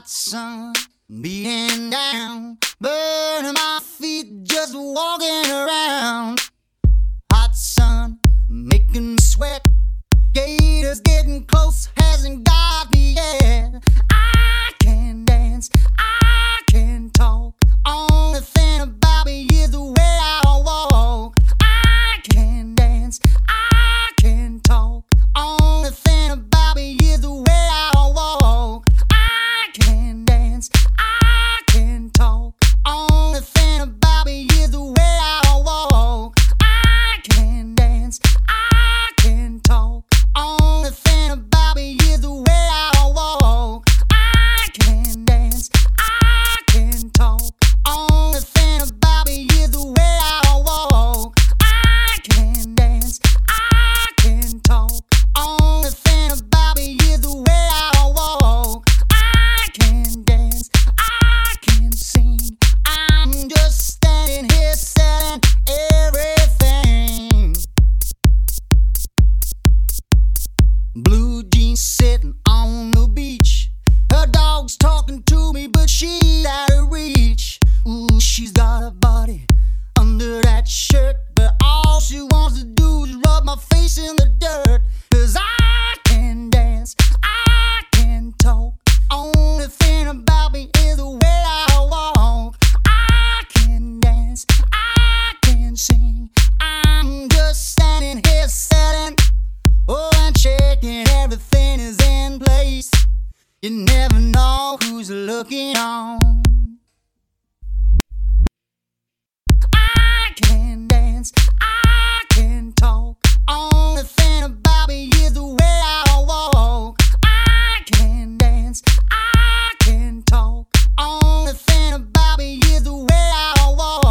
hot sun beating down, burning my feet just walking around. Hot sun making me sweat. Gators getting close, hasn't got me yet. Face in the dirt. Cause I can dance, I can talk. Only thing about me is the way I walk. I can dance, I can sing. I'm just standing here selling. Oh, and checking everything is in place. You never know who's looking on. I can dance, I can talk. Only walk.